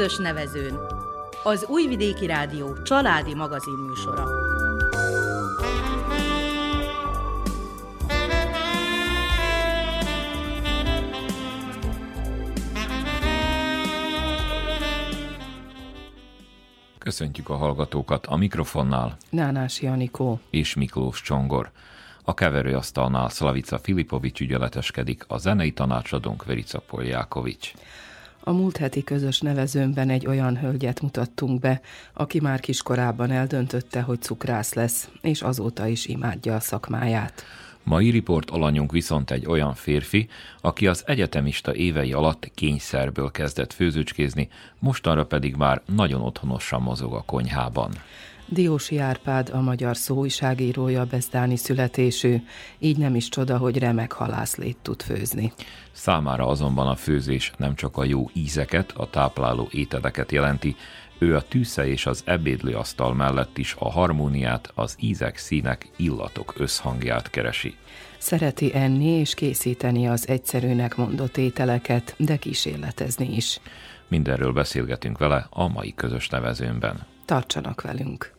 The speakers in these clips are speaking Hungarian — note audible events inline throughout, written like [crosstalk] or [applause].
közös nevezőn. Az Újvidéki Rádió családi magazin műsora. Köszöntjük a hallgatókat a mikrofonnál. Nánás Janikó. És Miklós Csongor. A keverőasztalnál Szlavica Filipovics ügyeleteskedik, a zenei tanácsadónk Verica Poljákovics. A múlt heti közös nevezőmben egy olyan hölgyet mutattunk be, aki már kiskorában eldöntötte, hogy cukrász lesz, és azóta is imádja a szakmáját. Mai riport alanyunk viszont egy olyan férfi, aki az egyetemista évei alatt kényszerből kezdett főzőcskézni, mostanra pedig már nagyon otthonosan mozog a konyhában. Diósi Árpád, a magyar szóújságírója, bezdáni születésű, így nem is csoda, hogy remek halászlét tud főzni. Számára azonban a főzés nem csak a jó ízeket, a tápláló ételeket jelenti, ő a tűsze és az ebédlő asztal mellett is a harmóniát, az ízek, színek, illatok összhangját keresi. Szereti enni és készíteni az egyszerűnek mondott ételeket, de kísérletezni is. Mindenről beszélgetünk vele a mai közös nevezőnben. Tartsanak velünk!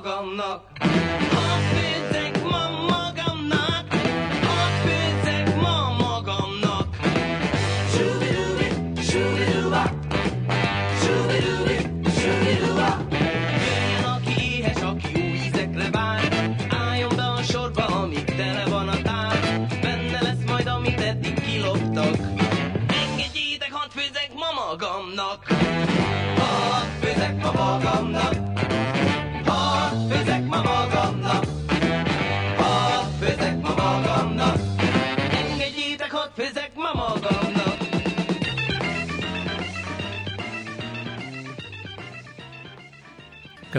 がな。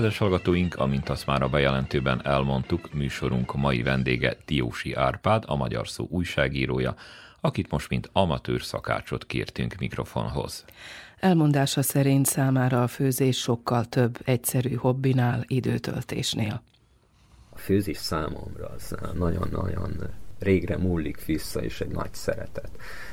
Kedves hallgatóink, amint azt már a bejelentőben elmondtuk, műsorunk mai vendége Diósi Árpád, a Magyar Szó újságírója, akit most mint amatőr szakácsot kértünk mikrofonhoz. Elmondása szerint számára a főzés sokkal több egyszerű hobbinál, időtöltésnél. A főzés számomra az nagyon-nagyon régre múlik vissza, és egy nagy szeretet.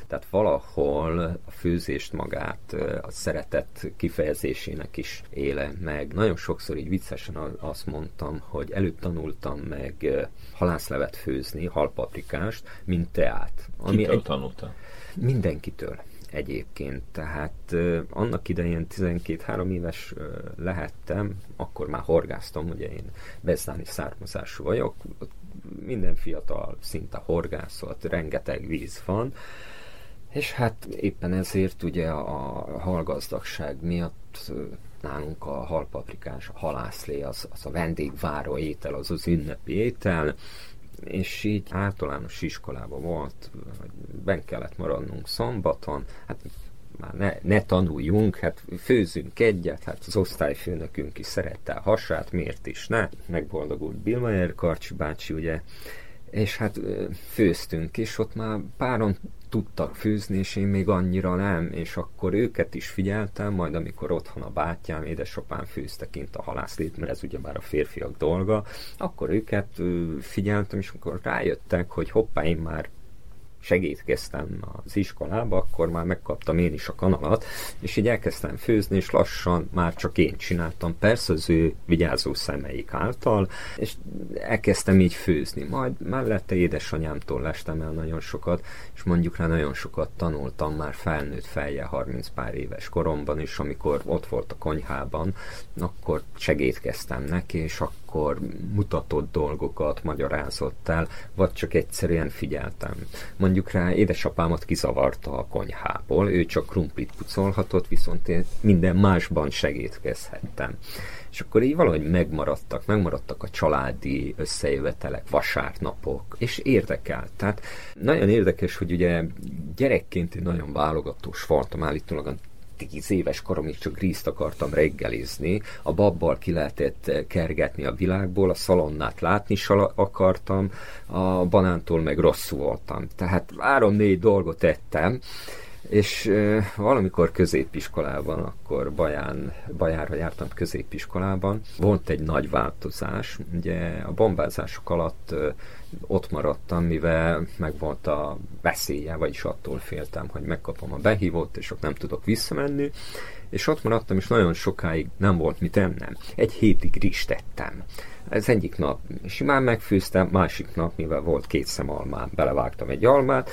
Tehát valahol a főzést magát a szeretet kifejezésének is éle meg. Nagyon sokszor így viccesen azt mondtam, hogy előtt tanultam meg halászlevet főzni, halpaprikást, mint teát. Ami Kitől egy... tanulta? Mindenkitől egyébként. Tehát uh, annak idején 12-3 éves uh, lehettem, akkor már horgáztam, ugye én bezdáni származású vagyok, minden fiatal szinte horgászott, rengeteg víz van, És hát éppen ezért ugye a halgazdagság miatt nálunk a halpaprikás, a halászlé, az, az a vendégváró étel, az az ünnepi étel, és így általános iskolában volt, ben kellett maradnunk szombaton, hát már ne, ne tanuljunk, hát főzünk egyet, hát az osztályfőnökünk is szerette a hasát, miért is ne? Megboldogult Bilmayer Karcsi bácsi, ugye, és hát főztünk, és ott már páron tudtak főzni, és én még annyira nem, és akkor őket is figyeltem, majd amikor otthon a bátyám, édesapám főzte kint a halászlét, mert ez ugye már a férfiak dolga, akkor őket figyeltem, és akkor rájöttek, hogy hoppá, én már segítkeztem az iskolába, akkor már megkaptam én is a kanalat, és így elkezdtem főzni, és lassan már csak én csináltam, persze az ő vigyázó szemeik által, és elkezdtem így főzni. Majd mellette édesanyámtól lestem el nagyon sokat, és mondjuk rá nagyon sokat tanultam már felnőtt fejjel 30 pár éves koromban is, amikor ott volt a konyhában, akkor segítkeztem neki, és akkor mutatott dolgokat, magyarázott el, vagy csak egyszerűen figyeltem. Mondjuk rá édesapámat kizavarta a konyhából, ő csak krumplit pucolhatott, viszont én minden másban segítkezhettem. És akkor így valahogy megmaradtak, megmaradtak a családi összejövetelek, vasárnapok, és érdekelt. Tehát nagyon érdekes, hogy ugye gyerekként én nagyon válogatós voltam, állítólag tíz éves koromig csak grízt akartam reggelizni, a babbal ki lehetett kergetni a világból, a szalonnát látni is akartam, a banántól meg rosszul voltam. Tehát három-négy dolgot ettem, és uh, valamikor középiskolában, akkor Baján, Bajára jártam középiskolában, volt egy nagy változás. Ugye a bombázások alatt uh, ott maradtam, mivel megvolt a veszélye, vagyis attól féltem, hogy megkapom a behívót, és ott nem tudok visszamenni, és ott maradtam, és nagyon sokáig nem volt mit ennem. Egy hétig rist ettem. Ez egyik nap simán megfőztem, másik nap, mivel volt két szem almám, belevágtam egy almát.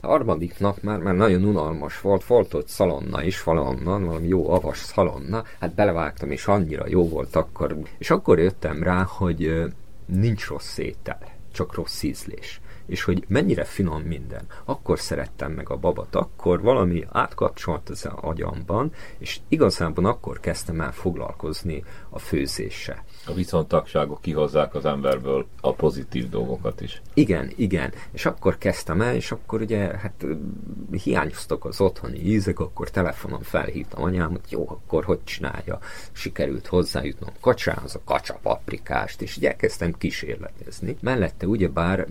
A harmadik nap már, már nagyon unalmas volt, volt ott szalonna is valahonnan, valami jó avas szalonna, hát belevágtam, és annyira jó volt akkor. És akkor jöttem rá, hogy nincs rossz étel, csak rossz ízlés és hogy mennyire finom minden. Akkor szerettem meg a babat, akkor valami átkapcsolt az agyamban, és igazából akkor kezdtem el foglalkozni a főzéssel. A viszontagságok kihozzák az emberből a pozitív dolgokat is. Igen, igen. És akkor kezdtem el, és akkor ugye, hát hiányoztak az otthoni ízek, akkor telefonon felhívtam anyámat, jó, akkor hogy csinálja? Sikerült hozzájutnom kacsához, a kacsa paprikást, és így elkezdtem kísérletezni. Mellette ugyebár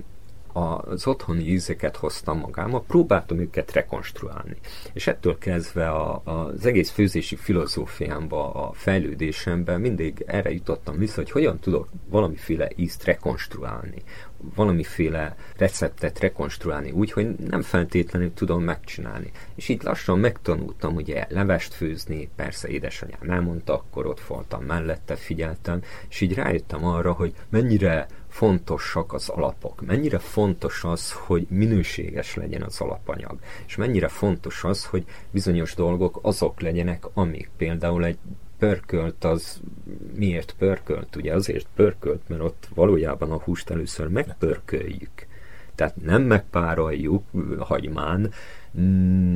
az otthoni ízeket hoztam magámmal, próbáltam őket rekonstruálni. És ettől kezdve a, az egész főzési filozófiámba, a fejlődésemben mindig erre jutottam vissza, hogy hogyan tudok valamiféle ízt rekonstruálni, valamiféle receptet rekonstruálni, úgy, hogy nem feltétlenül tudom megcsinálni. És így lassan megtanultam ugye levest főzni, persze édesanyám elmondta, akkor ott voltam mellette, figyeltem, és így rájöttem arra, hogy mennyire fontosak az alapok, mennyire fontos az, hogy minőséges legyen az alapanyag, és mennyire fontos az, hogy bizonyos dolgok azok legyenek, amik például egy pörkölt az miért pörkölt? Ugye azért pörkölt, mert ott valójában a húst először megpörköljük. Tehát nem megpároljuk hagymán,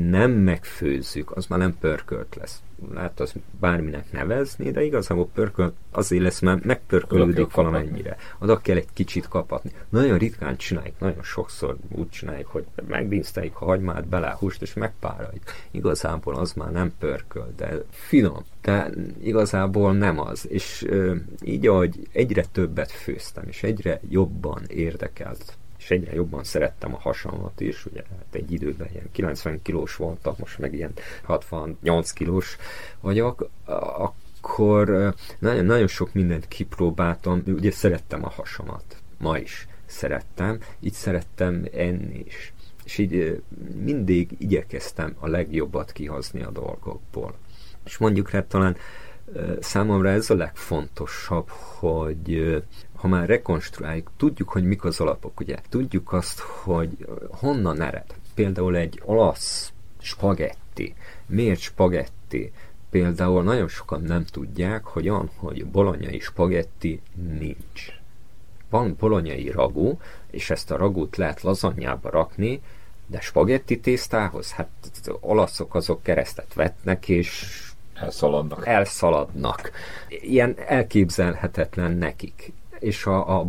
nem megfőzzük, az már nem pörkölt lesz. Lehet az bárminek nevezni, de igazából pörkölt azért lesz, mert megpörkölődik valamennyire. Oda kell egy kicsit kapatni. Nagyon ritkán csináljuk, nagyon sokszor úgy csináljuk, hogy megbinzteljük a hagymát, bele a húst, és megpároljuk. Igazából az már nem pörköl, de finom. De igazából nem az. És ö, így, ahogy egyre többet főztem, és egyre jobban érdekelt és egyre jobban szerettem a hasamat is, ugye hát egy időben ilyen 90 kilós voltam, most meg ilyen 68 kilós vagyok, akkor nagyon, nagyon sok mindent kipróbáltam, ugye szerettem a hasamat, ma is szerettem, így szerettem enni is. És így mindig igyekeztem a legjobbat kihozni a dolgokból. És mondjuk hát talán számomra ez a legfontosabb, hogy ha már rekonstruáljuk, tudjuk, hogy mik az alapok, ugye? Tudjuk azt, hogy honnan ered. Például egy olasz spagetti. Miért spagetti? Például nagyon sokan nem tudják, hogy olyan, hogy bolonyai spagetti nincs. Van bolonyai ragú, és ezt a ragút lehet lazanyába rakni, De spagetti tésztához, hát az olaszok azok keresztet vetnek, és Elszaladnak. elszaladnak. Ilyen elképzelhetetlen nekik. És a, a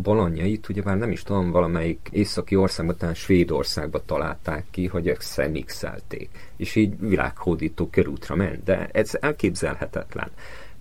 ugye már nem is tudom, valamelyik északi országban, talán Svédországban találták ki, hogy összemixelték. És így világhódító körútra ment, de ez elképzelhetetlen.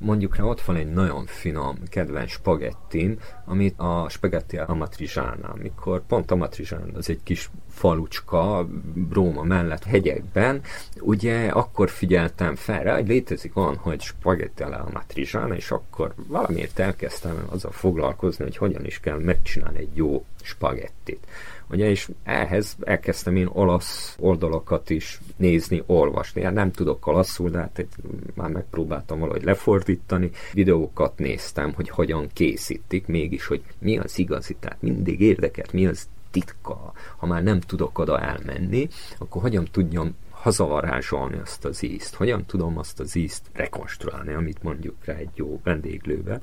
Mondjuk rá ott van egy nagyon finom, kedvenc spagettim, amit a spagetti amatriciana, amikor pont Amatriciana az egy kis falucska Róma mellett hegyekben, ugye akkor figyeltem fel rá, hogy létezik olyan, hogy spagetti alla amatriciana, és akkor valamiért elkezdtem azzal foglalkozni, hogy hogyan is kell megcsinálni egy jó spagettit. Ugye, és ehhez elkezdtem én olasz oldalakat is nézni, olvasni. Hát nem tudok olaszul, de hát már megpróbáltam valahogy lefordítani. Videókat néztem, hogy hogyan készítik, mégis, hogy mi az igazi. Tehát mindig érdekelt, mi az titka. Ha már nem tudok oda elmenni, akkor hogyan tudjam hazavarázsolni azt az ízt, hogyan tudom azt az ízt rekonstruálni, amit mondjuk rá egy jó vendéglőbe.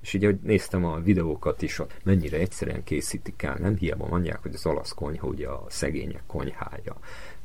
És így, hogy néztem a videókat is, hogy mennyire egyszerűen készítik el, nem hiába mondják, hogy az olasz konyha ugye a szegények konyhája.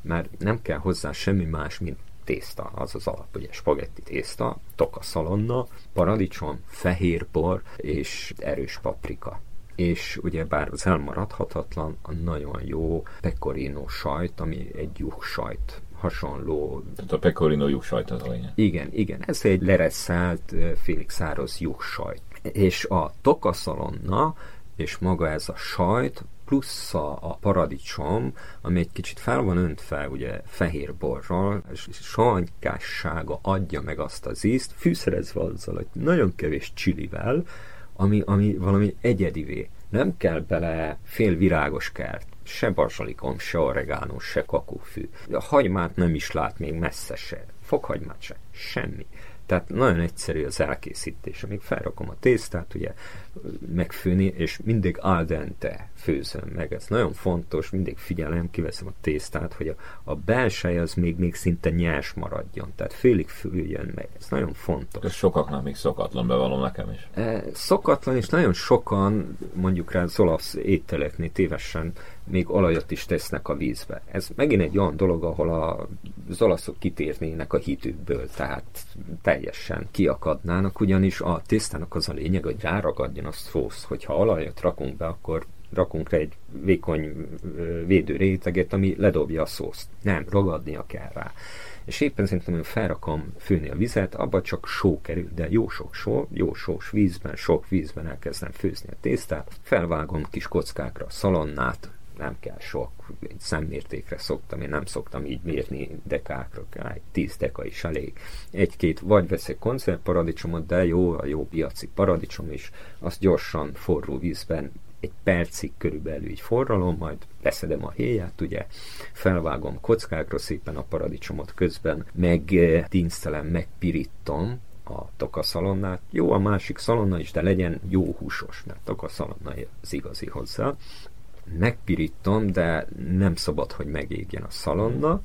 Mert nem kell hozzá semmi más, mint tészta, az az alap, ugye spagetti tészta, tokaszalonna, paradicsom, fehérbor és erős paprika. És ugye bár az elmaradhatatlan, a nagyon jó pecorino sajt, ami egy juhsajt hasonló. Tehát a pecorino juhsajt az a lényeg. Igen, igen, ez egy lereszelt, félig száraz juhsajt. És a tokaszalonna, és maga ez a sajt, plusz a, a paradicsom, ami egy kicsit fel van öntve ugye fehér borral, és savanykássága adja meg azt az ízt, fűszerezve azzal, hogy nagyon kevés csilivel, ami, ami valami egyedivé. Nem kell bele fél virágos kert, se bazsalikom, se oregánó, se kakófű. A hagymát nem is lát még messze se. Fokhagymát se. Semmi. Tehát nagyon egyszerű az elkészítés. Amíg felrakom a tésztát, ugye megfőni, és mindig al dente főzöm meg. Ez nagyon fontos, mindig figyelem, kiveszem a tésztát, hogy a, a belseje az még, még szinte nyers maradjon. Tehát félig füljön meg. Ez nagyon fontos. Ez sokaknak még szokatlan, bevallom nekem is. E, Szokatlan, és nagyon sokan, mondjuk rá az olasz ételeknél tévesen még olajat is tesznek a vízbe. Ez megint egy olyan dolog, ahol a, az olaszok kitérnének a hitükből, tehát teljesen kiakadnának, ugyanis a tésztának az a lényeg, hogy ráragadjon a szósz. Hogyha olajat rakunk be, akkor rakunk rá egy vékony védő réteget, ami ledobja a szószt. Nem, ragadnia kell rá. És éppen szerintem, hogy felrakom főni a vizet, abba csak só kerül, de jó sok só, jó sós vízben, sok vízben elkezdem főzni a tésztát, felvágom kis kockákra a szalonnát, nem kell sok, egy szemmértékre szoktam, én nem szoktam így mérni dekákra, egy 10 deka is elég. Egy-két, vagy veszek konzervparadicsomot, de jó, a jó piaci paradicsom is, azt gyorsan forró vízben egy percig körülbelül így forralom, majd leszedem a héját, ugye, felvágom kockákra szépen a paradicsomot közben, meg eh, tinsztelem, megpirítom, a tokaszalonnát. Jó a másik szalonna is, de legyen jó húsos, mert tokaszalonna az igazi hozzá megpirítom, de nem szabad, hogy megégjen a szalonna.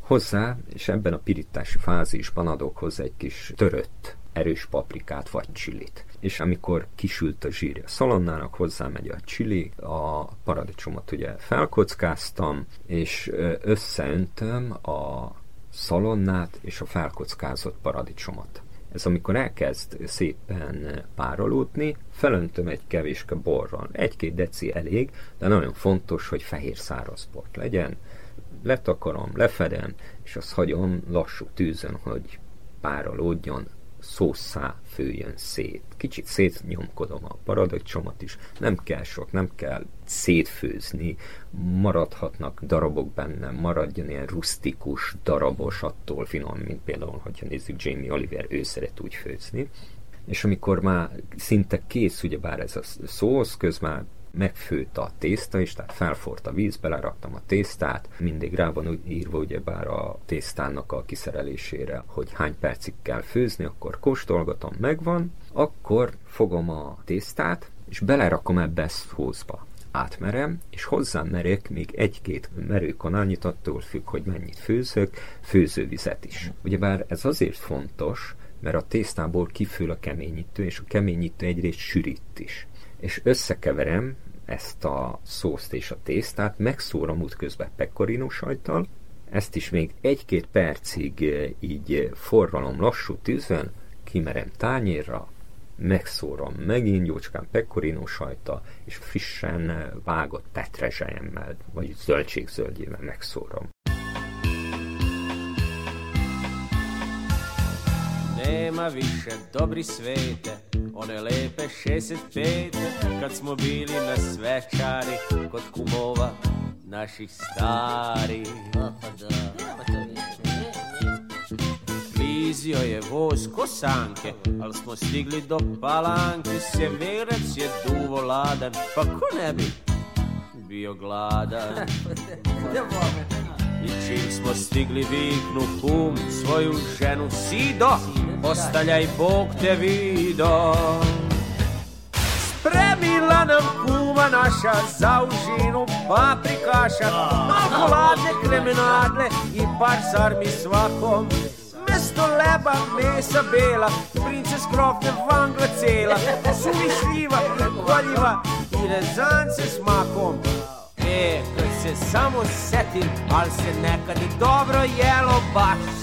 Hozzá, és ebben a pirítási fázisban adok hozzá egy kis törött erős paprikát vagy csilit. És amikor kisült a zsírja a szalonnának, hozzámegy a csili, a paradicsomot ugye felkockáztam, és összeöntöm a szalonnát és a felkockázott paradicsomot. Ez amikor elkezd szépen párolódni, felöntöm egy kevéske borral. Egy-két deci elég, de nagyon fontos, hogy fehér száraz bort legyen. Letakarom, lefedem, és azt hagyom lassú tűzön, hogy párolódjon, szószá főjön szét. Kicsit szétnyomkodom a paradicsomot is, nem kell sok, nem kell szétfőzni, maradhatnak darabok benne, maradjon ilyen rustikus, darabos, attól finom, mint például, hogyha nézzük Jamie Oliver, ő szeret úgy főzni. És amikor már szinte kész, ugyebár ez a szósz, közben megfőtt a tészta is, tehát felforrt a víz, beleraktam a tésztát, mindig rá van írva ugyebár a tésztának a kiszerelésére, hogy hány percig kell főzni, akkor kóstolgatom, megvan, akkor fogom a tésztát, és belerakom ebbe a szószba átmerem, és hozzámerek még egy-két merőkanálnyit, attól függ, hogy mennyit főzök, főzővizet is. Ugyebár ez azért fontos, mert a tésztából kifül a keményítő, és a keményítő egyrészt sűrít is. És összekeverem ezt a szószt és a tésztát, megszórom útközben pecorino sajttal, ezt is még egy-két percig eh, így forralom lassú tűzön, kimerem tányérra, megszórom megint jócskán pecorino sajta, és frissen eh, vágott petrezselyemmel, vagy zöldségzöldjével megszórom. Nema više dobri svete One lepe 65 Kad smo bili na svečari Kod kumova naših stari Klizio je voz kosanke Al smo stigli do palanke. Severac je duvo ladan Pa ko ne bi bio gladan? [laughs] I čim smo stigli viknu kum svoju ženu Sido, ostaljaj Bog te vido. Spremila nam kuma naša za užinu paprikaša, malo ladne kremenadle i par sarmi svakom. Mesto leba, mesa bela, princes krofne vangla cela, suvišljiva i goljiva i rezance s makom. E, kad se samo setim, al se nekad i dobro jelo baš.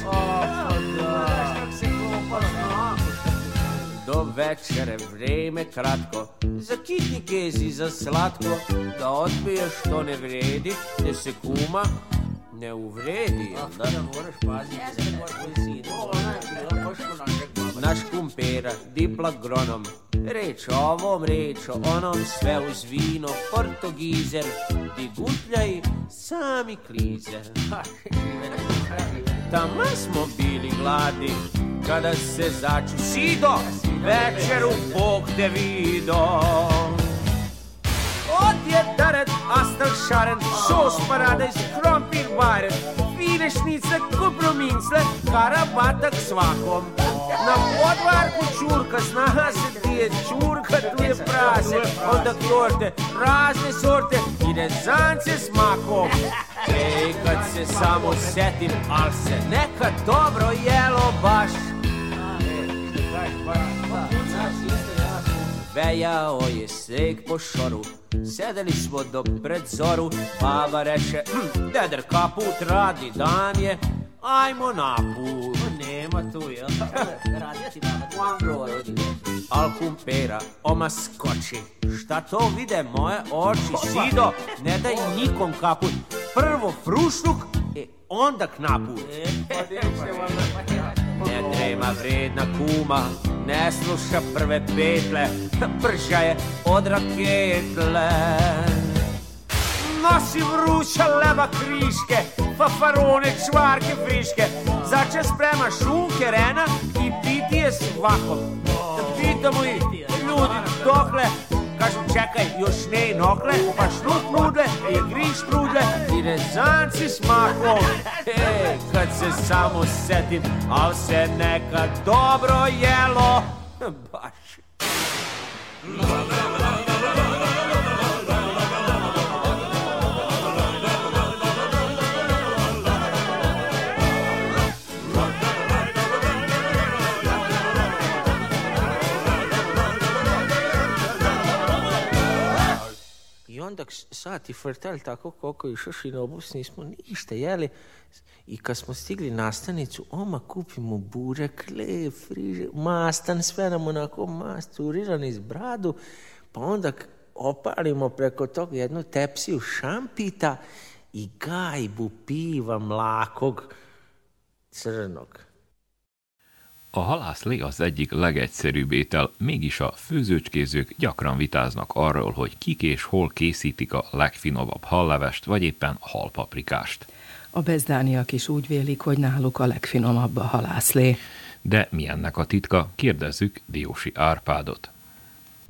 Do večere vreme kratko, za kitni kezi za slatko, da odbiješ što ne vredi, te se kuma ne uvredi. jel Da moraš paziti, naš kumpera, dipla gronom, reč o ovom, reč o onom, sve uz vino, portogizer, di gutljaj, sami klizer. Tamo smo bili gladni, kada se začu Sido, večeru Bog te vido. Odje daret, astal šaren, sos paradajz, krompir bajren, filešnice, kupromincle, karabatak svakom. Na podvarku čurka, zna se ti je čurka, tu je prase, onda torte, razne sorte i rezance s makom. Ej, kad se samo setim, al se nekad dobro jelo baš. Vejao je sneg po šoru, sedeli smo do pred zoru, baba reče, "Hm, deder kaput, radni dan je, ajmo na put. Nema tu, jel? Radio ti baba, Al kumpera, oma skoči, šta to vide moje oči, Sido, ne daj nikom kaput, prvo frušluk, e onda knaput. Ne trema vredna kuma, ne sluša prve petle, brža je od raketle. Nosi vruća leba kriške, fafarone, čvarke friške, začas sprema šunke rena i piti je svakom. Da pitamo i ljudi dokle, kažu čekaj, još ne nokle, pa šnut nudle, i griš prudle, i rezanci s makom. E, kad se samo setim, al se nekad dobro jelo, [laughs] baš. I onda sati frtel tako koliko je išao i na obus nismo ništa jeli. I kad smo stigli na stanicu, oma kupimo burek, lep, friže, mastan, sve nam onako masturiran iz bradu, pa onda opalimo preko toga jednu tepsiju šampita i gajbu piva mlakog crnog. A halászlé az egyik legegyszerűbb étel, mégis a főzőcskézők gyakran vitáznak arról, hogy kik és hol készítik a legfinomabb hallevest, vagy éppen halpaprikást. A bezdániak is úgy vélik, hogy náluk a legfinomabb a halászlé. De mi ennek a titka? Kérdezzük Diósi Árpádot.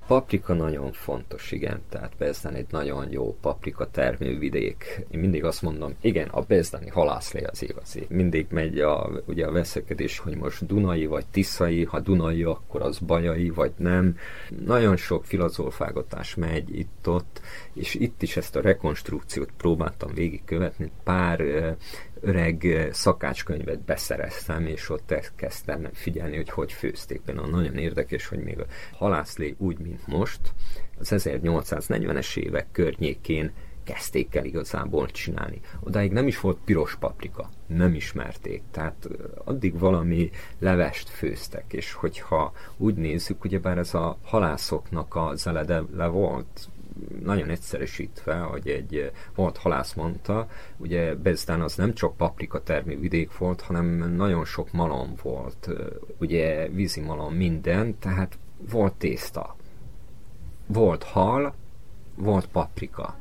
Paprika nagyon fontos, igen, tehát Bezdán egy nagyon jó paprika termővidék. Én mindig azt mondom, igen, a Bezdáni halászlé az igazi. Mindig megy a, ugye a veszekedés, hogy most Dunai vagy Tiszai, ha Dunai, akkor az Bajai, vagy nem. Nagyon sok filozófálgatás megy itt-ott, és itt is ezt a rekonstrukciót próbáltam végigkövetni. Pár ö, öreg szakácskönyvet beszereztem, és ott kezdtem figyelni, hogy hogy főzték. Például nagyon érdekes, hogy még a halászlé úgy, mint most, az 1840-es évek környékén kezdték el igazából csinálni. Odáig nem is volt piros paprika, nem ismerték, tehát addig valami levest főztek, és hogyha úgy nézzük, ugyebár ez a halászoknak a zelede le volt nagyon egyszerűsítve, hogy egy eh, volt halász mondta, ugye Bezdán az nem csak paprika termő vidék volt, hanem nagyon sok malom volt, eh, ugye vízi malom minden, tehát volt tészta, volt hal, volt paprika.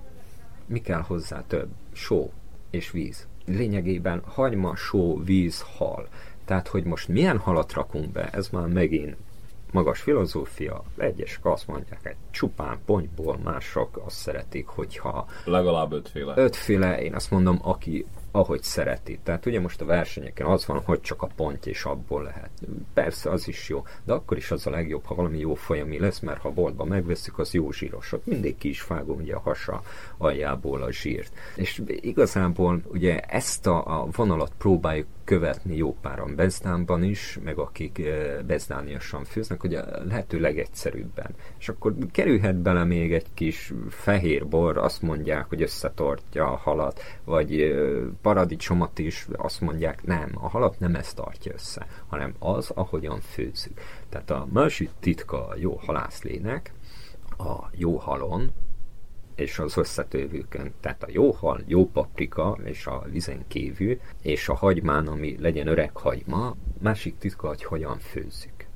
Mi kell hozzá több? Só és víz. Lényegében hagyma, só, víz, hal. Tehát, hogy most milyen halat rakunk be, ez már megint magas filozófia, egyesek azt mondják, egy csupán pontyból, mások azt szeretik, hogyha Legalább ötféle. ötféle, én azt mondom, aki ahogy szereti. Tehát ugye most a versenyeken az van, hogy csak a pont és abból lehet. Persze, az is jó, de akkor is az a legjobb, ha valami jó folyami lesz, mert ha boltba megveszük, az jó zsíros. Ott mindig ki is vágom ugye a hasa aljából a zsírt. És igazából ugye ezt a, a vonalat próbáljuk követni jó páran Bezdánban is, meg akik e, bezdániasan főznek, hogy a lehető legegyszerűbben. És akkor kerülhet bele még egy kis fehér bor, azt mondják, hogy összetartja a halat, vagy e, paradicsomot is azt mondják, nem, a halat nem ezt tartja össze, hanem az, ahogyan főzzük. Tehát a másik titka a jó halászlének, a jó halon, és az összetövőkön. Tehát a jó hal, jó paprika, és a vizen kívül, és a hagymán, ami legyen öreg hagyma, másik titka, hogy hogyan főzzük.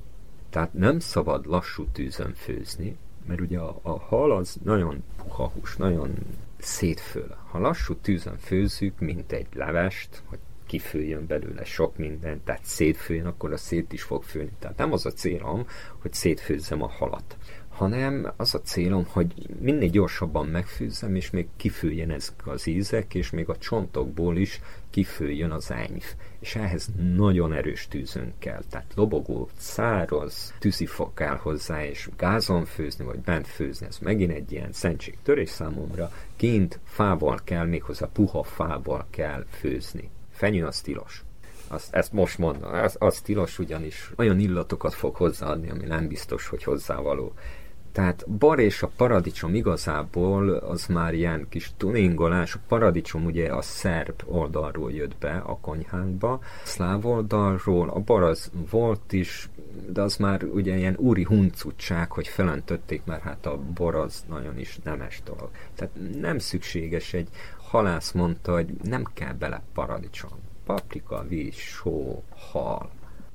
Tehát nem szabad lassú tűzön főzni, mert ugye a, a hal az nagyon puha hús, nagyon szétfől. Ha lassú tűzön főzzük, mint egy levest, hogy kifőjön belőle sok minden, tehát szétfőjön, akkor a szét is fog főni. Tehát nem az a célom, hogy szétfőzzem a halat, hanem az a célom, hogy minél gyorsabban megfőzzem, és még kifőjön ezek az ízek, és még a csontokból is kifőjön az enyv. És ehhez nagyon erős tűzön kell. Tehát lobogó, száraz tűzifok kell hozzá, és gázon főzni, vagy bent főzni, ez megint egy ilyen szentségtörés számomra. Kint fával kell, méghozzá puha fával kell főzni. Fenyő az tilos. Azt, ezt most mondom, az, az tilos ugyanis olyan illatokat fog hozzáadni, ami nem biztos, hogy hozzávaló. Tehát bar és a paradicsom igazából az már ilyen kis tuningolás. A paradicsom ugye a szerb oldalról jött be a konyhánkba, szláv oldalról, a bar az volt is, de az már ugye ilyen úri huncutság, hogy felöntötték, mert hát a bor az nagyon is nemes dolog. Tehát nem szükséges egy halász mondta, hogy nem kell bele paradicsom. Paprika, víz, só, hal.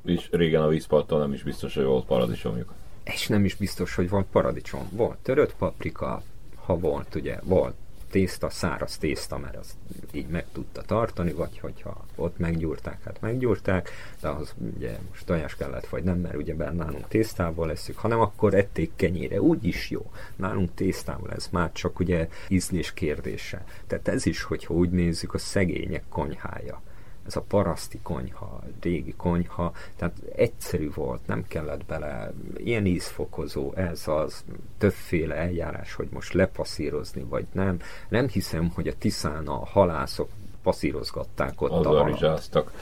És régen a vízparton nem is biztos, hogy volt paradicsomjuk. És nem is biztos, hogy volt paradicsom. Volt törött paprika, ha volt, ugye, volt tészta, száraz tészta, mert azt így meg tudta tartani, vagy hogyha ott meggyúrták, hát meggyúrták, de az ugye most tojás kellett, vagy nem, mert ugye benne nálunk tésztával leszük, hanem akkor ették kenyére, úgy is jó. Nálunk tésztával ez már csak ugye ízlés kérdése. Tehát ez is, hogyha úgy nézzük, a szegények konyhája ez a paraszti konyha, régi konyha, tehát egyszerű volt, nem kellett bele ilyen ízfokozó, ez az, többféle eljárás, hogy most lepasszírozni, vagy nem. Nem hiszem, hogy a Tiszán a halászok passzírozgatták ott a halat. Azarizsáztak.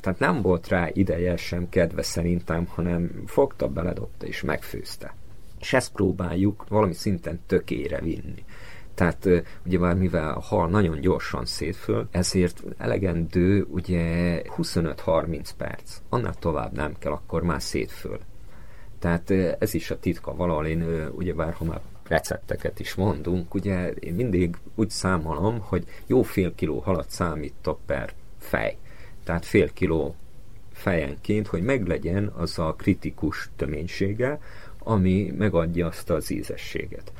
Tehát nem volt rá ideje sem, kedve szerintem, hanem fogta, beledobta és megfőzte. És ezt próbáljuk valami szinten tökére vinni. Tehát ugye már mivel a hal nagyon gyorsan szétföl, ezért elegendő ugye 25-30 perc. Annál tovább nem kell, akkor már szétföl. Tehát ez is a titka valahol, én ugyebár, ha már recepteket is mondunk, ugye én mindig úgy számolom, hogy jó fél kiló halat számítok per fej. Tehát fél kiló fejenként, hogy meglegyen az a kritikus töménysége, ami megadja azt az ízességet.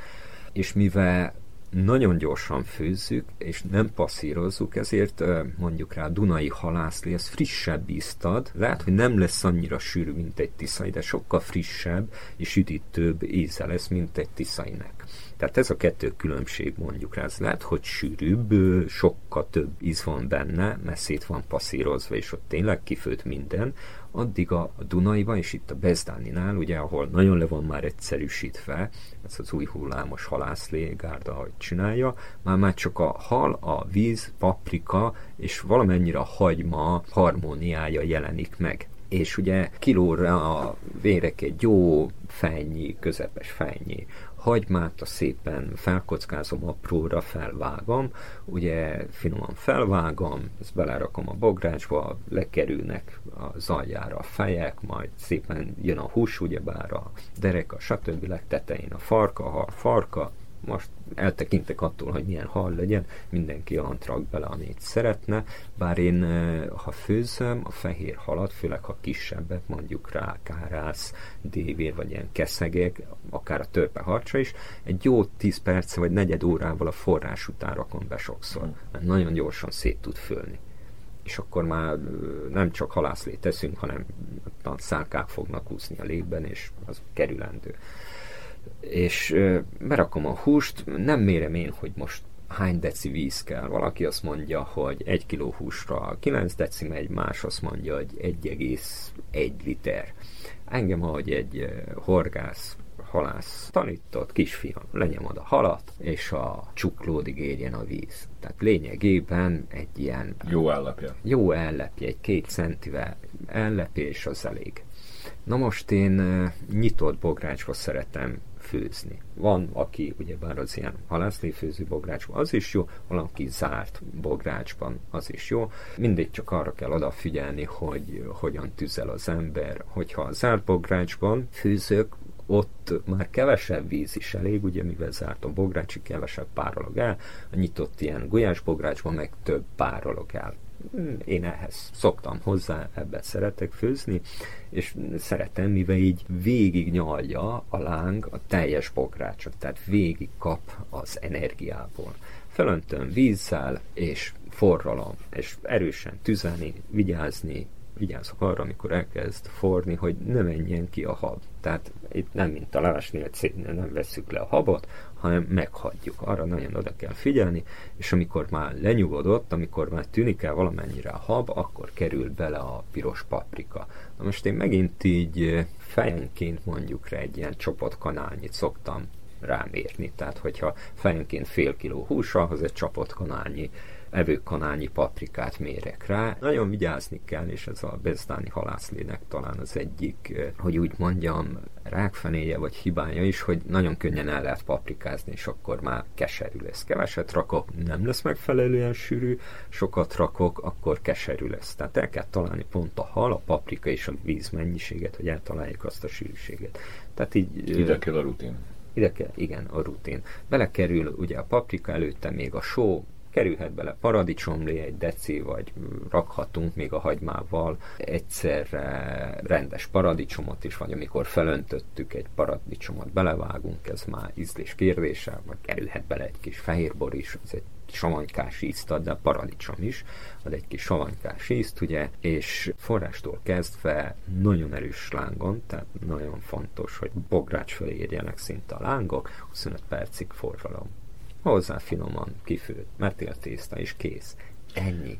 És mivel nagyon gyorsan főzzük, és nem passzírozzuk, ezért mondjuk rá Dunai halászlé, ez frissebb ízt ad. Lehet, hogy nem lesz annyira sűrű, mint egy tiszai, de sokkal frissebb és üdítőbb íze lesz, mint egy tiszainek. Tehát ez a kettő különbség mondjuk rá. Ez lehet, hogy sűrűbb, sokkal több íz van benne, mert szét van passzírozva, és ott tényleg kifőtt minden, addig a, Dunaiban, és itt a Bezdáninál, ugye, ahol nagyon le van már egyszerűsítve, ez az új hullámos halászlégárda, ahogy csinálja, már már csak a hal, a víz, paprika, és valamennyire a hagyma harmóniája jelenik meg. És ugye kilóra a vérek egy jó fejnyi, közepes fejnyi hagymát, a szépen felkockázom, apróra felvágom, ugye finoman felvágom, ezt belerakom a bográcsba, lekerülnek a zajjára a fejek, majd szépen jön a hús, ugyebár a derek, a stb. legtetején a farka, a farka, most eltekintek attól, hogy milyen hal legyen, mindenki olyan rak bele, amit szeretne, bár én, ha főzöm a fehér halat, főleg ha kisebbet, mondjuk rá kárász, dévér, vagy ilyen keszegek, akár a törpe harcsa is, egy jó 10 perc vagy negyed órával a forrás után rakom be sokszor, mert nagyon gyorsan szét tud fölni. És akkor már nem csak halászlét teszünk, hanem a szálkák fognak úszni a légben, és az kerülendő és berakom a húst, nem mérem én, hogy most hány deci víz kell. Valaki azt mondja, hogy egy kiló húsra 9 deci megy, más azt mondja, hogy 1,1 liter. Engem, ahogy egy horgász halász tanított, kisfiam, lenyomod a halat, és a csuklódig érjen a víz. Tehát lényegében egy ilyen Jó állapja. jó ellepje, egy két centivel ellepés az elég. Na most én nyitott bográcsba szeretem főzni. Van, aki ugyebár az ilyen halászléfőző bográcsban, az is jó, valaki zárt bográcsban, az is jó. Mindig csak arra kell odafigyelni, hogy hogyan tüzel az ember. Hogyha a zárt bográcsban főzök, ott már kevesebb víz is elég, ugye mivel zárt a bográcsi, kevesebb párolog el, a nyitott ilyen gulyás bográcsban meg több párolog el. Én ehhez szoktam hozzá, ebben szeretek főzni, és szeretem, mivel így végig nyalja a láng a teljes bográcsot, tehát végig kap az energiából. Felöntöm vízzel, és forralom, és erősen tüzelni, vigyázni, vigyázok arra, amikor elkezd forni, hogy ne menjen ki a hab. Tehát itt nem mint a levesnél nem vesszük le a habot, hanem meghagyjuk. Arra nagyon oda kell figyelni, és amikor már lenyugodott, amikor már tűnik el valamennyire a hab, akkor kerül bele a piros paprika. Na most én megint így eh, fejenként mondjuk rá egy ilyen csoport kanálnyit szoktam rámérni. Tehát, hogyha fejenként fél kiló hús, ahhoz egy csapott kanálnyi evőkanálnyi paprikát mérek rá. Nagyon vigyázni kell, és ez a bezdáni halászlének talán az egyik, eh, hogy úgy mondjam, rákfenéje vagy hibája is, hogy nagyon könnyen el lehet paprikázni, és akkor már keserű lesz. Keveset rakok, nem lesz megfelelően sűrű, sokat rakok, akkor keserű lesz. Tehát el kell találni pont a hal, a paprika és a víz mennyiséget, hogy eltaláljuk azt a sűrűséget. Tehát így... eh, Ide kell a rutin. ide kell, igen, a rutin. Belekerül ugye a paprika előtte még a só, kerülhet bele paradicsomlé egy deci, vagy rakhatunk még a hagymával egyszerre rendes paradicsomot is, vagy amikor felöntöttük egy paradicsomot, belevágunk, ez már ízlés kérdése, vagy kerülhet bele egy kis fehérbor is, az egy savanykás ízt ad, de a paradicsom is ad egy kis savanykás ízt, ugye, és forrástól kezdve nagyon erős lángon, tehát nagyon fontos, hogy bogrács fölé érjenek szinte a lángok, 25 percig forralom. Hozzá finoman kifőtt, mertél tészta és kész. Ennyi.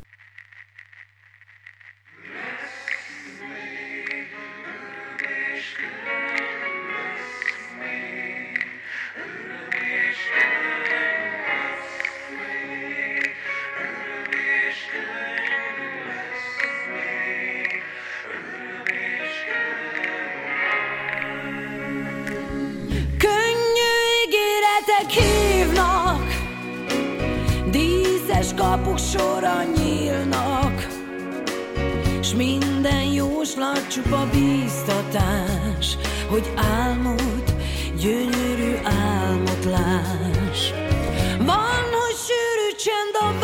Kapuk sorra nyílnak, s minden jóslat csupa bíztatás, hogy álmod, gyönyörű álmot láss. Van, hogy sűrű csend a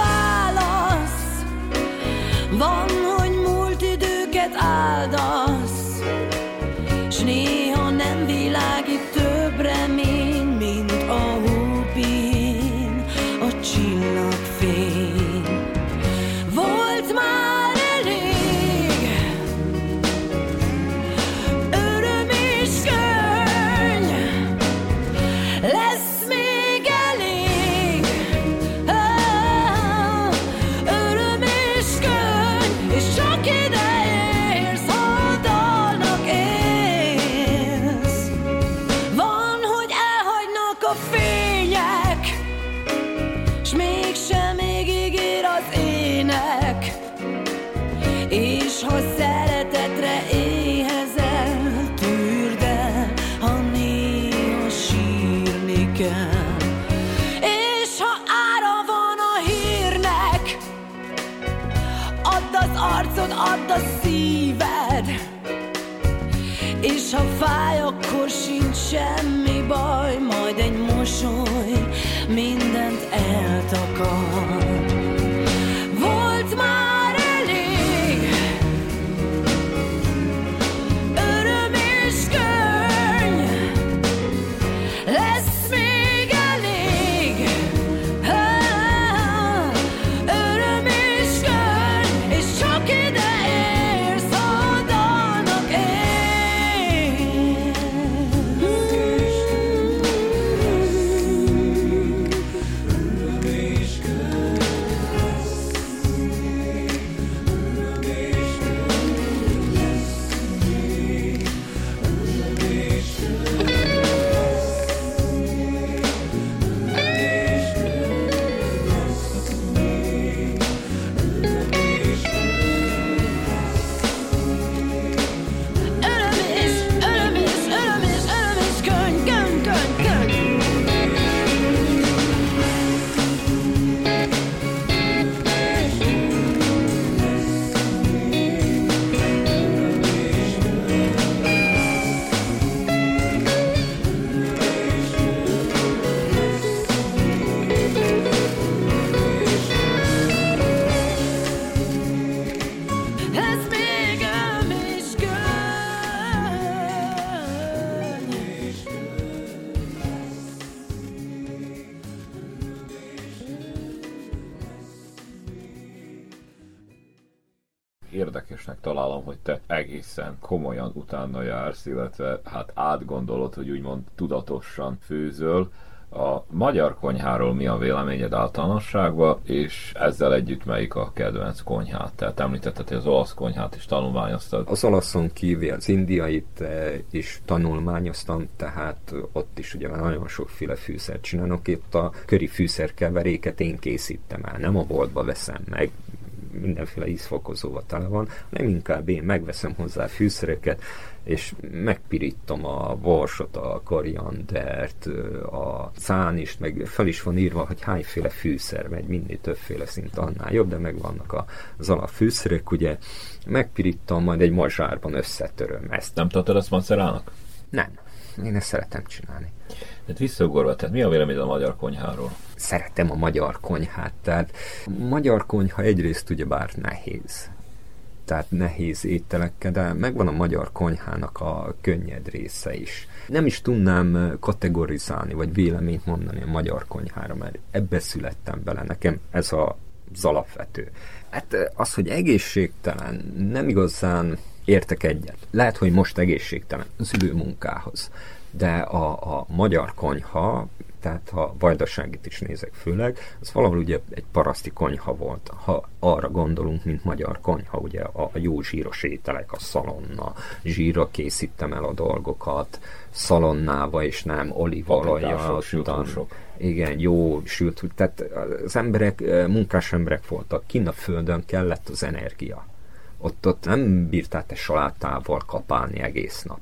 egészen komolyan utána jársz, illetve hát átgondolod, hogy úgymond tudatosan főzöl. A magyar konyháról mi a véleményed általánosságban, és ezzel együtt melyik a kedvenc konyhát? Tehát említetted, hogy az olasz konyhát is tanulmányoztad. Az olaszon kívül az indiait eh, is tanulmányoztam, tehát ott is ugye nagyon sokféle fűszert csinálok. Itt a köri fűszerkeveréket én készítem el, nem a boltba veszem meg, mindenféle ízfokozóval tele van, hanem inkább én megveszem hozzá fűszereket, és megpirítom a borsot, a koriandert, a szánist, meg fel is van írva, hogy hányféle fűszer megy, minél többféle szint annál jobb, de megvannak a- az alapfűszerek, ugye megpirítom, majd egy mazsárban összetöröm ezt. Nem tartod azt macerának? Nem, én ezt szeretem csinálni. Tehát visszaugorva, tehát mi a véleményed a magyar konyháról? szeretem a magyar konyhát. Tehát a magyar konyha egyrészt ugyebár nehéz. Tehát nehéz ételekkel, de megvan a magyar konyhának a könnyed része is. Nem is tudnám kategorizálni, vagy véleményt mondani a magyar konyhára, mert ebbe születtem bele. Nekem ez a, az alapvető. Hát az, hogy egészségtelen, nem igazán értek egyet. Lehet, hogy most egészségtelen az munkához. De a, a magyar konyha, tehát ha vajdaságit is nézek főleg, az valahol ugye egy paraszti konyha volt. Ha arra gondolunk, mint magyar konyha, ugye a, a jó zsíros ételek, a szalonna, zsírra készítem el a dolgokat, szalonnába és nem olívaolajjal. Igen, jó sült. Tehát az emberek, munkás emberek voltak, kinn a földön kellett az energia. Ott, ott nem bírtál te salátával kapálni egész nap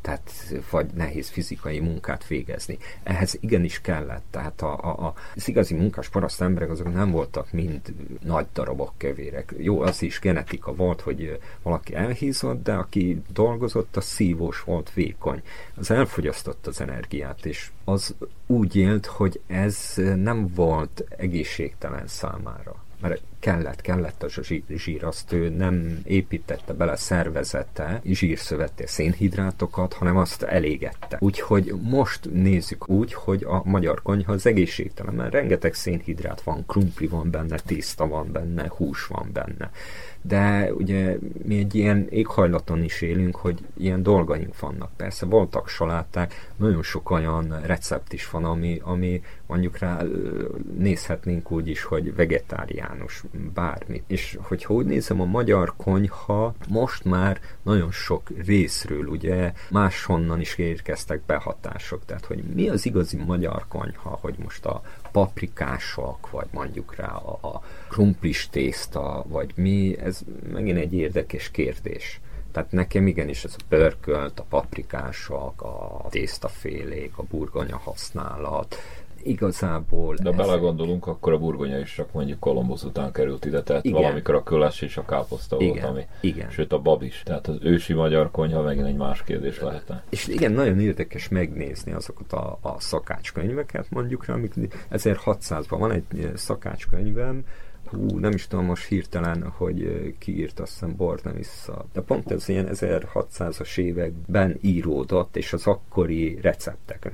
tehát vagy nehéz fizikai munkát végezni. Ehhez igenis kellett, tehát a, a, a, az igazi munkás paraszt emberek azok nem voltak mind nagy darabok kövérek. Jó, az is genetika volt, hogy valaki elhízott, de aki dolgozott, az szívós volt, vékony. Az elfogyasztott az energiát, és az úgy élt, hogy ez nem volt egészségtelen számára mert kellett, kellett a zsír, azt ő nem építette bele szervezete zsírszövetté szénhidrátokat, hanem azt elégette. Úgyhogy most nézzük úgy, hogy a magyar konyha az egészségtelen, mert rengeteg szénhidrát van, krumpli van benne, tészta van benne, hús van benne. De ugye mi egy ilyen éghajlaton is élünk, hogy ilyen dolgaink vannak. Persze voltak saláták, nagyon sok olyan recept is van, ami, ami mondjuk rá nézhetnénk úgy is, hogy vegetáriánus, bármit. És hogyha úgy nézem, a magyar konyha most már nagyon sok részről, ugye máshonnan is érkeztek behatások. Tehát, hogy mi az igazi magyar konyha, hogy most a paprikások, vagy mondjuk rá a, a krumplis tészta, vagy mi, ez megint egy érdekes kérdés. Tehát nekem igenis ez a pörkölt, a paprikások, a tésztafélék, a burgonya használat, igazából... De belegondolunk, akkor a burgonya is csak mondjuk Kolumbusz után került ide, tehát Igen. valamikor a köles és a káposzta volt, Igen, ami... igen. Sőt, a bab is. Tehát az ősi magyar konyha megint egy más kérdés lehetne. És igen, nagyon érdekes megnézni azokat a, a szakácskönyveket, mondjuk amik 1600-ban van egy szakácskönyvem, hú, nem is tudom most hirtelen, hogy eh, ki írt, azt hiszem Borna vissza. De pont ez ilyen 1600-as években íródott, és az akkori receptek.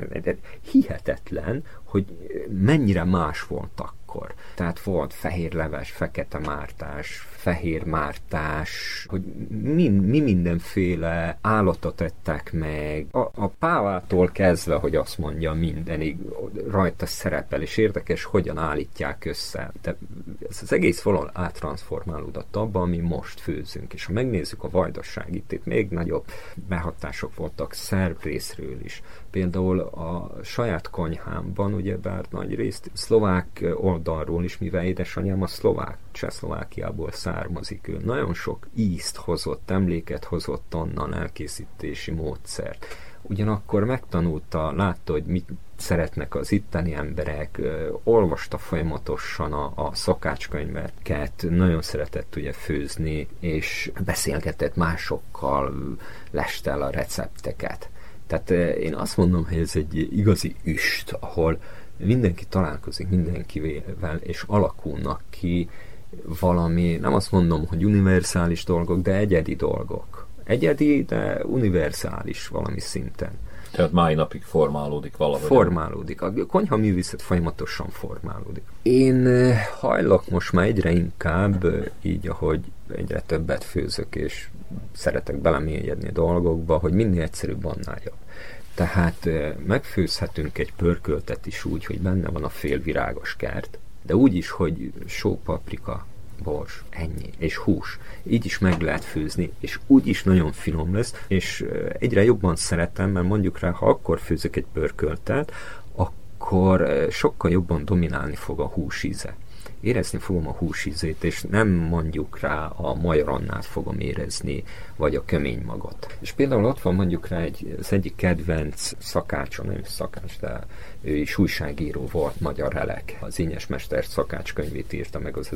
Hihetetlen, hogy mennyire más volt akkor. Tehát volt fehér leves, fekete mártás, fehér mártás, hogy mi, mi mindenféle állatot ettek meg. A, a pávától kezdve, hogy azt mondja, mindenig rajta szerepel, és érdekes, hogyan állítják össze. De ez az egész valahol áttransformálódott abba, ami most főzünk. És ha megnézzük a vajdaságit, itt még nagyobb behatások voltak szerb részről is. Például a saját konyhámban, ugyebár nagy részt szlovák oldalról is, mivel édesanyám a szlovák, Csehszlovákiából származik, ő nagyon sok ízt hozott, emléket hozott onnan, elkészítési módszert. Ugyanakkor megtanulta, látta, hogy mit szeretnek az itteni emberek, olvasta folyamatosan a, a szakácskönyveket, nagyon szeretett ugye főzni, és beszélgetett másokkal, leste el a recepteket. Tehát én azt mondom, hogy ez egy igazi üst, ahol mindenki találkozik mindenkivel, és alakulnak ki valami, nem azt mondom, hogy univerzális dolgok, de egyedi dolgok. Egyedi, de univerzális valami szinten. Tehát mai napig formálódik valahogy. Formálódik. A konyha művészet folyamatosan formálódik. Én hajlok most már egyre inkább, így ahogy egyre többet főzök, és szeretek belemélyedni a dolgokba, hogy minél egyszerűbb, annál jobb. Tehát eh, megfőzhetünk egy pörköltet is úgy, hogy benne van a fél virágos kert, de úgy is, hogy só, paprika, bors, ennyi, és hús. Így is meg lehet főzni, és úgy is nagyon finom lesz, és egyre jobban szeretem, mert mondjuk rá, ha akkor főzök egy pörköltet, akkor sokkal jobban dominálni fog a húsíze. Érezni fogom a húsízét, és nem mondjuk rá a majorannát fogom érezni, vagy a kömény magot. És például ott van mondjuk rá egy, az egyik kedvenc szakácsa, nem is szakács, de ő is újságíró volt, Magyar Elek. Az Ínyes Mester szakácskönyvét írta meg az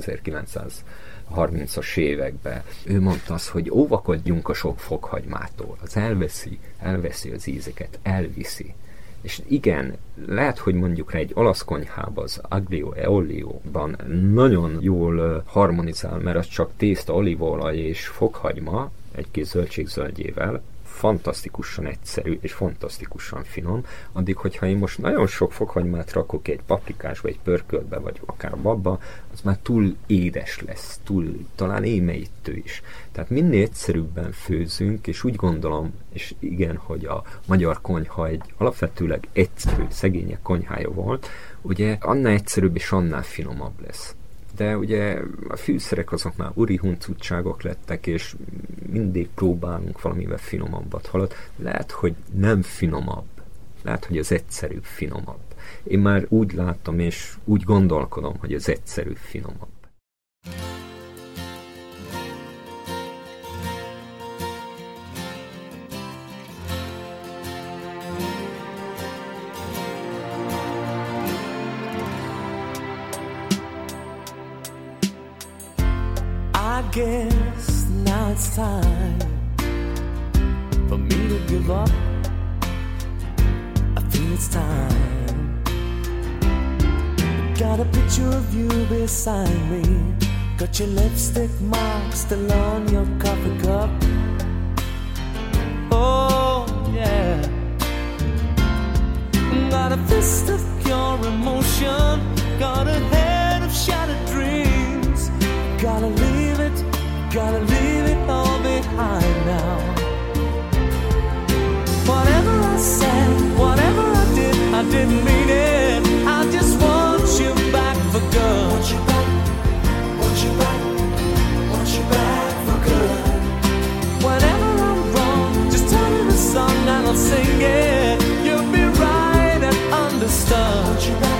1930-as években. Ő mondta azt, hogy óvakodjunk a sok fokhagymától. Az elveszi, elveszi az ízeket, elviszi. És igen, lehet, hogy mondjuk egy olasz konyhában, az aglio e olio-ban nagyon jól harmonizál, mert az csak tészta, olívaolaj és fokhagyma, egy kis zöldségzöldjével, fantasztikusan egyszerű és fantasztikusan finom, addig, hogyha én most nagyon sok fokhagymát rakok egy paprikás, vagy egy pörköltbe, vagy akár babba, az már túl édes lesz, túl talán émeítő is. Tehát minél egyszerűbben főzünk, és úgy gondolom, és igen, hogy a magyar konyha egy alapvetőleg egyszerű, szegények konyhája volt, ugye annál egyszerűbb és annál finomabb lesz de ugye a fűszerek azok már uri huncutságok lettek, és mindig próbálunk valamivel finomabbat halad. Lehet, hogy nem finomabb. Lehet, hogy az egyszerűbb finomabb. Én már úgy látom, és úgy gondolkodom, hogy az egyszerűbb finomabb. Guess now it's time for me to give up. I think it's time. Got a picture of you beside me. Got your lipstick mark still on your coffee cup. Oh, yeah. Got a fist of pure emotion. Got a head of shattered dreams. Gotta leave gotta leave it all behind now. Whatever I said, whatever I did, I didn't mean it. I just want you back for good. Want you back, want you back, want you back for good. Whenever I'm wrong, just tell me the song and I'll sing it. You'll be right and understood.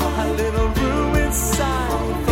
little room inside.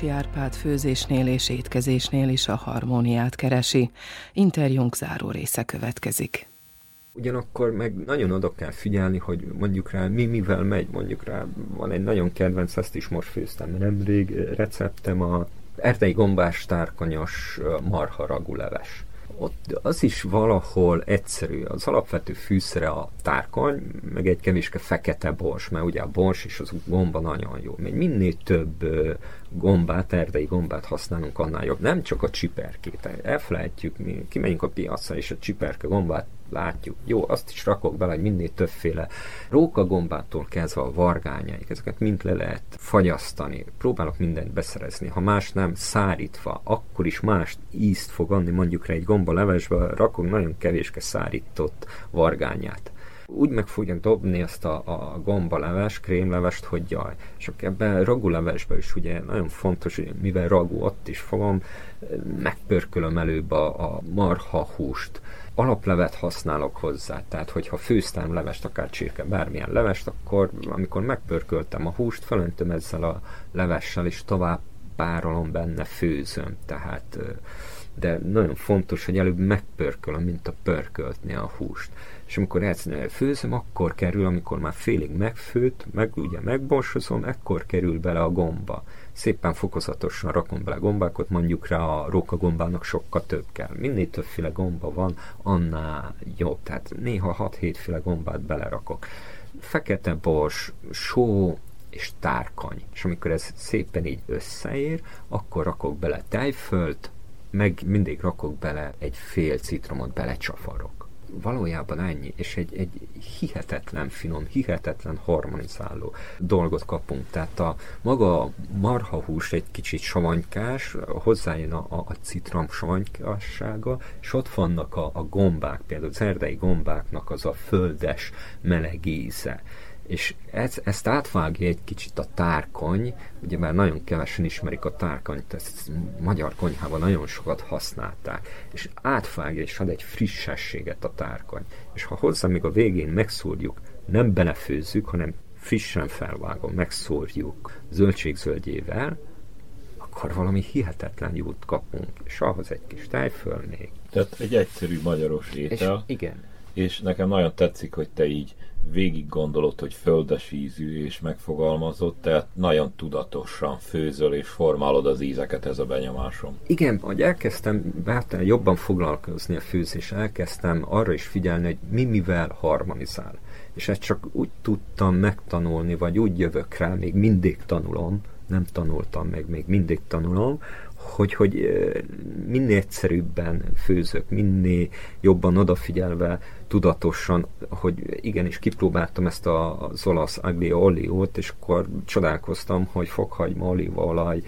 Diósi Árpád főzésnél és étkezésnél is a harmóniát keresi. Interjúnk záró része következik. Ugyanakkor meg nagyon oda kell figyelni, hogy mondjuk rá mi mivel megy, mondjuk rá van egy nagyon kedvenc, ezt is most főztem nemrég, receptem a erdei gombás tárkanyos marha raguleves. Ott az is valahol egyszerű, az alapvető fűszere a tárkany, meg egy kevéske fekete bors, mert ugye a bors és az gomba nagyon jó. Még minél több gombát, erdei gombát használunk, annál jobb. Nem csak a csiperkét, elfelejtjük, mi kimegyünk a piacra, és a csiperke gombát látjuk. Jó, azt is rakok bele, hogy minél többféle rókagombától kezdve a vargányáig, ezeket mind le lehet fagyasztani. Próbálok mindent beszerezni. Ha más nem, szárítva, akkor is más ízt fog adni, mondjuk egy gomba levesbe, rakok nagyon kevéske szárított vargányát úgy meg fogják dobni ezt a, a gombaleves, krémlevest, hogy jaj. És ebben ragulevesben is ugye nagyon fontos, hogy mivel ragu ott is fogom, megpörkölöm előbb a, a marha húst. Alaplevet használok hozzá, tehát hogyha főztem levest, akár csirke, bármilyen levest, akkor amikor megpörköltem a húst, felöntöm ezzel a levessel, és tovább párolom benne, főzöm. Tehát de nagyon fontos, hogy előbb megpörkölöm, mint a pörköltni a húst. És amikor egyszerűen főzöm, akkor kerül, amikor már félig megfőtt, meg ugye megborsozom, ekkor kerül bele a gomba. Szépen fokozatosan rakom bele gombákat, mondjuk rá a rókagombának sokkal több kell. Minél többféle gomba van, annál jobb. Tehát néha 6-7 féle gombát belerakok. Fekete bors, só, és tárkany. És amikor ez szépen így összeér, akkor rakok bele tejfölt, meg mindig rakok bele egy fél citromot, belecsafarok. Valójában ennyi, és egy, egy hihetetlen finom, hihetetlen harmonizáló dolgot kapunk. Tehát a maga marhahús egy kicsit savanykás, hozzájön a, a, a citrom savanykássága, és ott vannak a, a gombák, például az erdei gombáknak az a földes meleg íze és ez, ezt átvágja egy kicsit a tárkony, ugye már nagyon kevesen ismerik a tárkanyt, ezt magyar konyhában nagyon sokat használták, és átvágja és ad egy frissességet a tárkony. És ha hozzá még a végén megszúrjuk, nem belefőzzük, hanem frissen felvágom, megszórjuk zöldségzöldjével, akkor valami hihetetlen jót kapunk, és ahhoz egy kis tejföl még. Tehát egy egyszerű magyaros És étel, igen, És nekem nagyon tetszik, hogy te így végig gondolod, hogy földes ízű és megfogalmazott, tehát nagyon tudatosan főzöl és formálod az ízeket, ez a benyomásom. Igen, hogy elkezdtem hát jobban foglalkozni a főzéssel, elkezdtem arra is figyelni, hogy mi mivel harmonizál. És ezt csak úgy tudtam megtanulni, vagy úgy jövök rá, még mindig tanulom, nem tanultam meg, még mindig tanulom, hogy, hogy minél egyszerűbben főzök, minél jobban odafigyelve, tudatosan, hogy igenis kipróbáltam ezt a, az olasz aglio oliót, és akkor csodálkoztam, hogy fokhagyma, olívaolaj,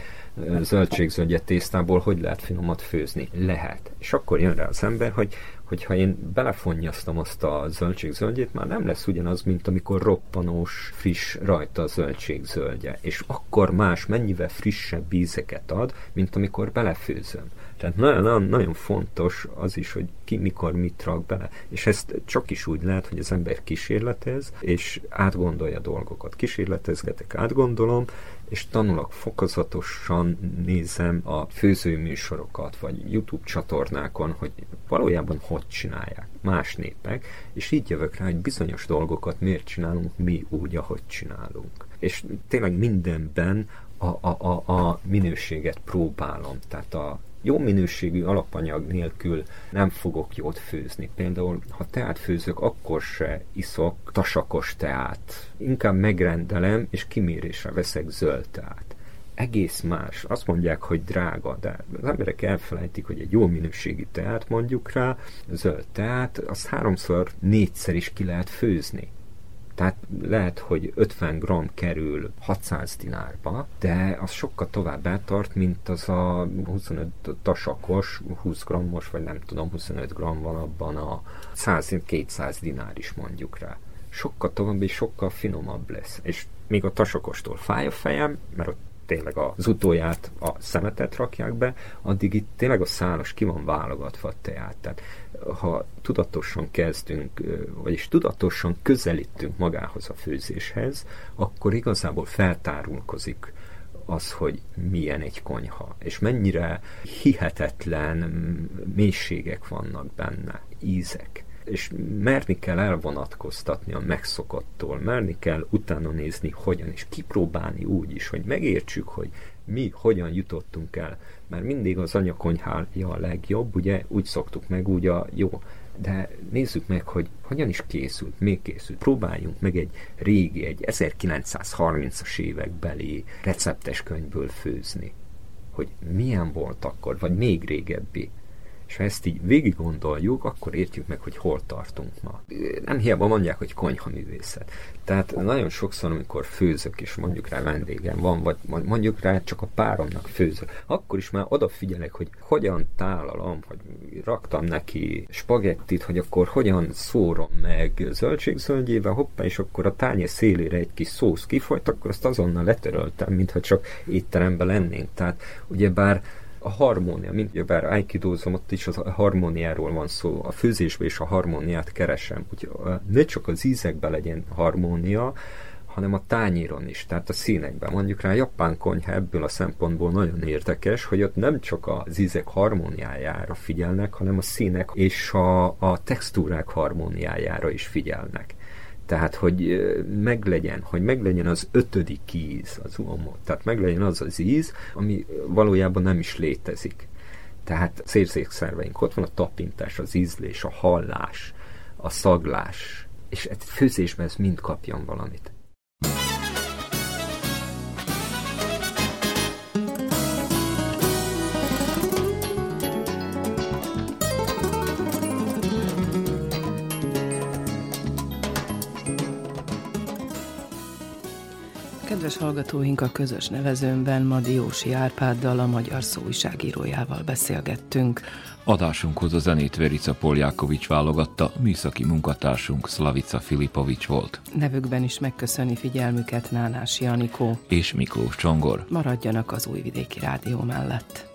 zöldségzöldje tésztából hogy lehet finomat főzni. Lehet. És akkor jön rá az ember, hogy hogyha én belefonnyasztom azt a zöldségzöldjét, már nem lesz ugyanaz, mint amikor roppanós, friss rajta a zöldségzöldje. És akkor más, mennyivel frissebb ízeket ad, mint amikor belefőzöm. Tehát nagyon, nagyon, fontos az is, hogy ki mikor mit rak bele. És ezt csak is úgy lehet, hogy az ember kísérletez, és átgondolja dolgokat. Kísérletezgetek, átgondolom, és tanulok fokozatosan nézem a főzőműsorokat, vagy YouTube csatornákon, hogy valójában hogy csinálják más népek, és így jövök rá, hogy bizonyos dolgokat miért csinálunk mi úgy, ahogy csinálunk. És tényleg mindenben a, a, a, a minőséget próbálom. Tehát a jó minőségű alapanyag nélkül nem fogok jót főzni. Például, ha teát főzök, akkor se iszok tasakos teát. Inkább megrendelem, és kimérésre veszek zöld teát. Egész más. Azt mondják, hogy drága, de az emberek elfelejtik, hogy egy jó minőségű teát mondjuk rá, zöld teát, azt háromszor, négyszer is ki lehet főzni. Tehát lehet, hogy 50 gram kerül 600 dinárba, de az sokkal tovább eltart, mint az a 25 tasakos, 20 grammos, vagy nem tudom, 25 gram van abban a 100-200 dinár is mondjuk rá. Sokkal tovább és sokkal finomabb lesz. És még a tasakostól fáj a fejem, mert ott tényleg az utóját, a szemetet rakják be, addig itt tényleg a szálas ki van válogatva a teát. Tehát ha tudatosan kezdünk, vagyis tudatosan közelítünk magához a főzéshez, akkor igazából feltárulkozik az, hogy milyen egy konyha, és mennyire hihetetlen mélységek vannak benne, ízek. És merni kell elvonatkoztatni a megszokottól, merni kell utána nézni, hogyan, és kipróbálni úgy is, hogy megértsük, hogy mi hogyan jutottunk el, mert mindig az anyakonyhája a legjobb, ugye úgy szoktuk meg, úgy a jó, de nézzük meg, hogy hogyan is készült, még készült. Próbáljunk meg egy régi, egy 1930-as évekbeli receptes könyvből főzni, hogy milyen volt akkor, vagy még régebbi. És ha ezt így végig gondoljuk, akkor értjük meg, hogy hol tartunk ma. Nem hiába mondják, hogy konyha művészet. Tehát nagyon sokszor, amikor főzök, és mondjuk rá vendégem van, vagy mondjuk rá csak a páromnak főzök, akkor is már odafigyelek, hogy hogyan tálalom, hogy raktam neki spagettit, hogy akkor hogyan szórom meg zöldségzöldjével, hoppá, és akkor a tányér szélére egy kis szósz kifolyt, akkor azt azonnal letöröltem, mintha csak étteremben lennénk. Tehát ugyebár a harmónia, mint bár aikidózom, ott is a harmóniáról van szó. A főzésben is a harmóniát keresem. Úgyhogy ne csak az ízekben legyen harmónia, hanem a tányéron is, tehát a színekben. Mondjuk rá a japán konyha ebből a szempontból nagyon érdekes, hogy ott nem csak az ízek harmóniájára figyelnek, hanem a színek és a, a textúrák harmóniájára is figyelnek. Tehát, hogy meglegyen, hogy meglegyen az ötödik íz, az uomo. Tehát meglegyen az az íz, ami valójában nem is létezik. Tehát az érzékszerveink, ott van a tapintás, az ízlés, a hallás, a szaglás, és egy főzésben ez mind kapjon valamit. Kedves hallgatóink, a közös nevezőmben ma Diósi Árpáddal, a magyar szóújságírójával beszélgettünk. Adásunkhoz a zenét Verica Poljákovics válogatta, műszaki munkatársunk Slavica Filipovics volt. Nevükben is megköszöni figyelmüket Nánás Janikó. És Miklós Csongor. Maradjanak az Újvidéki Rádió mellett.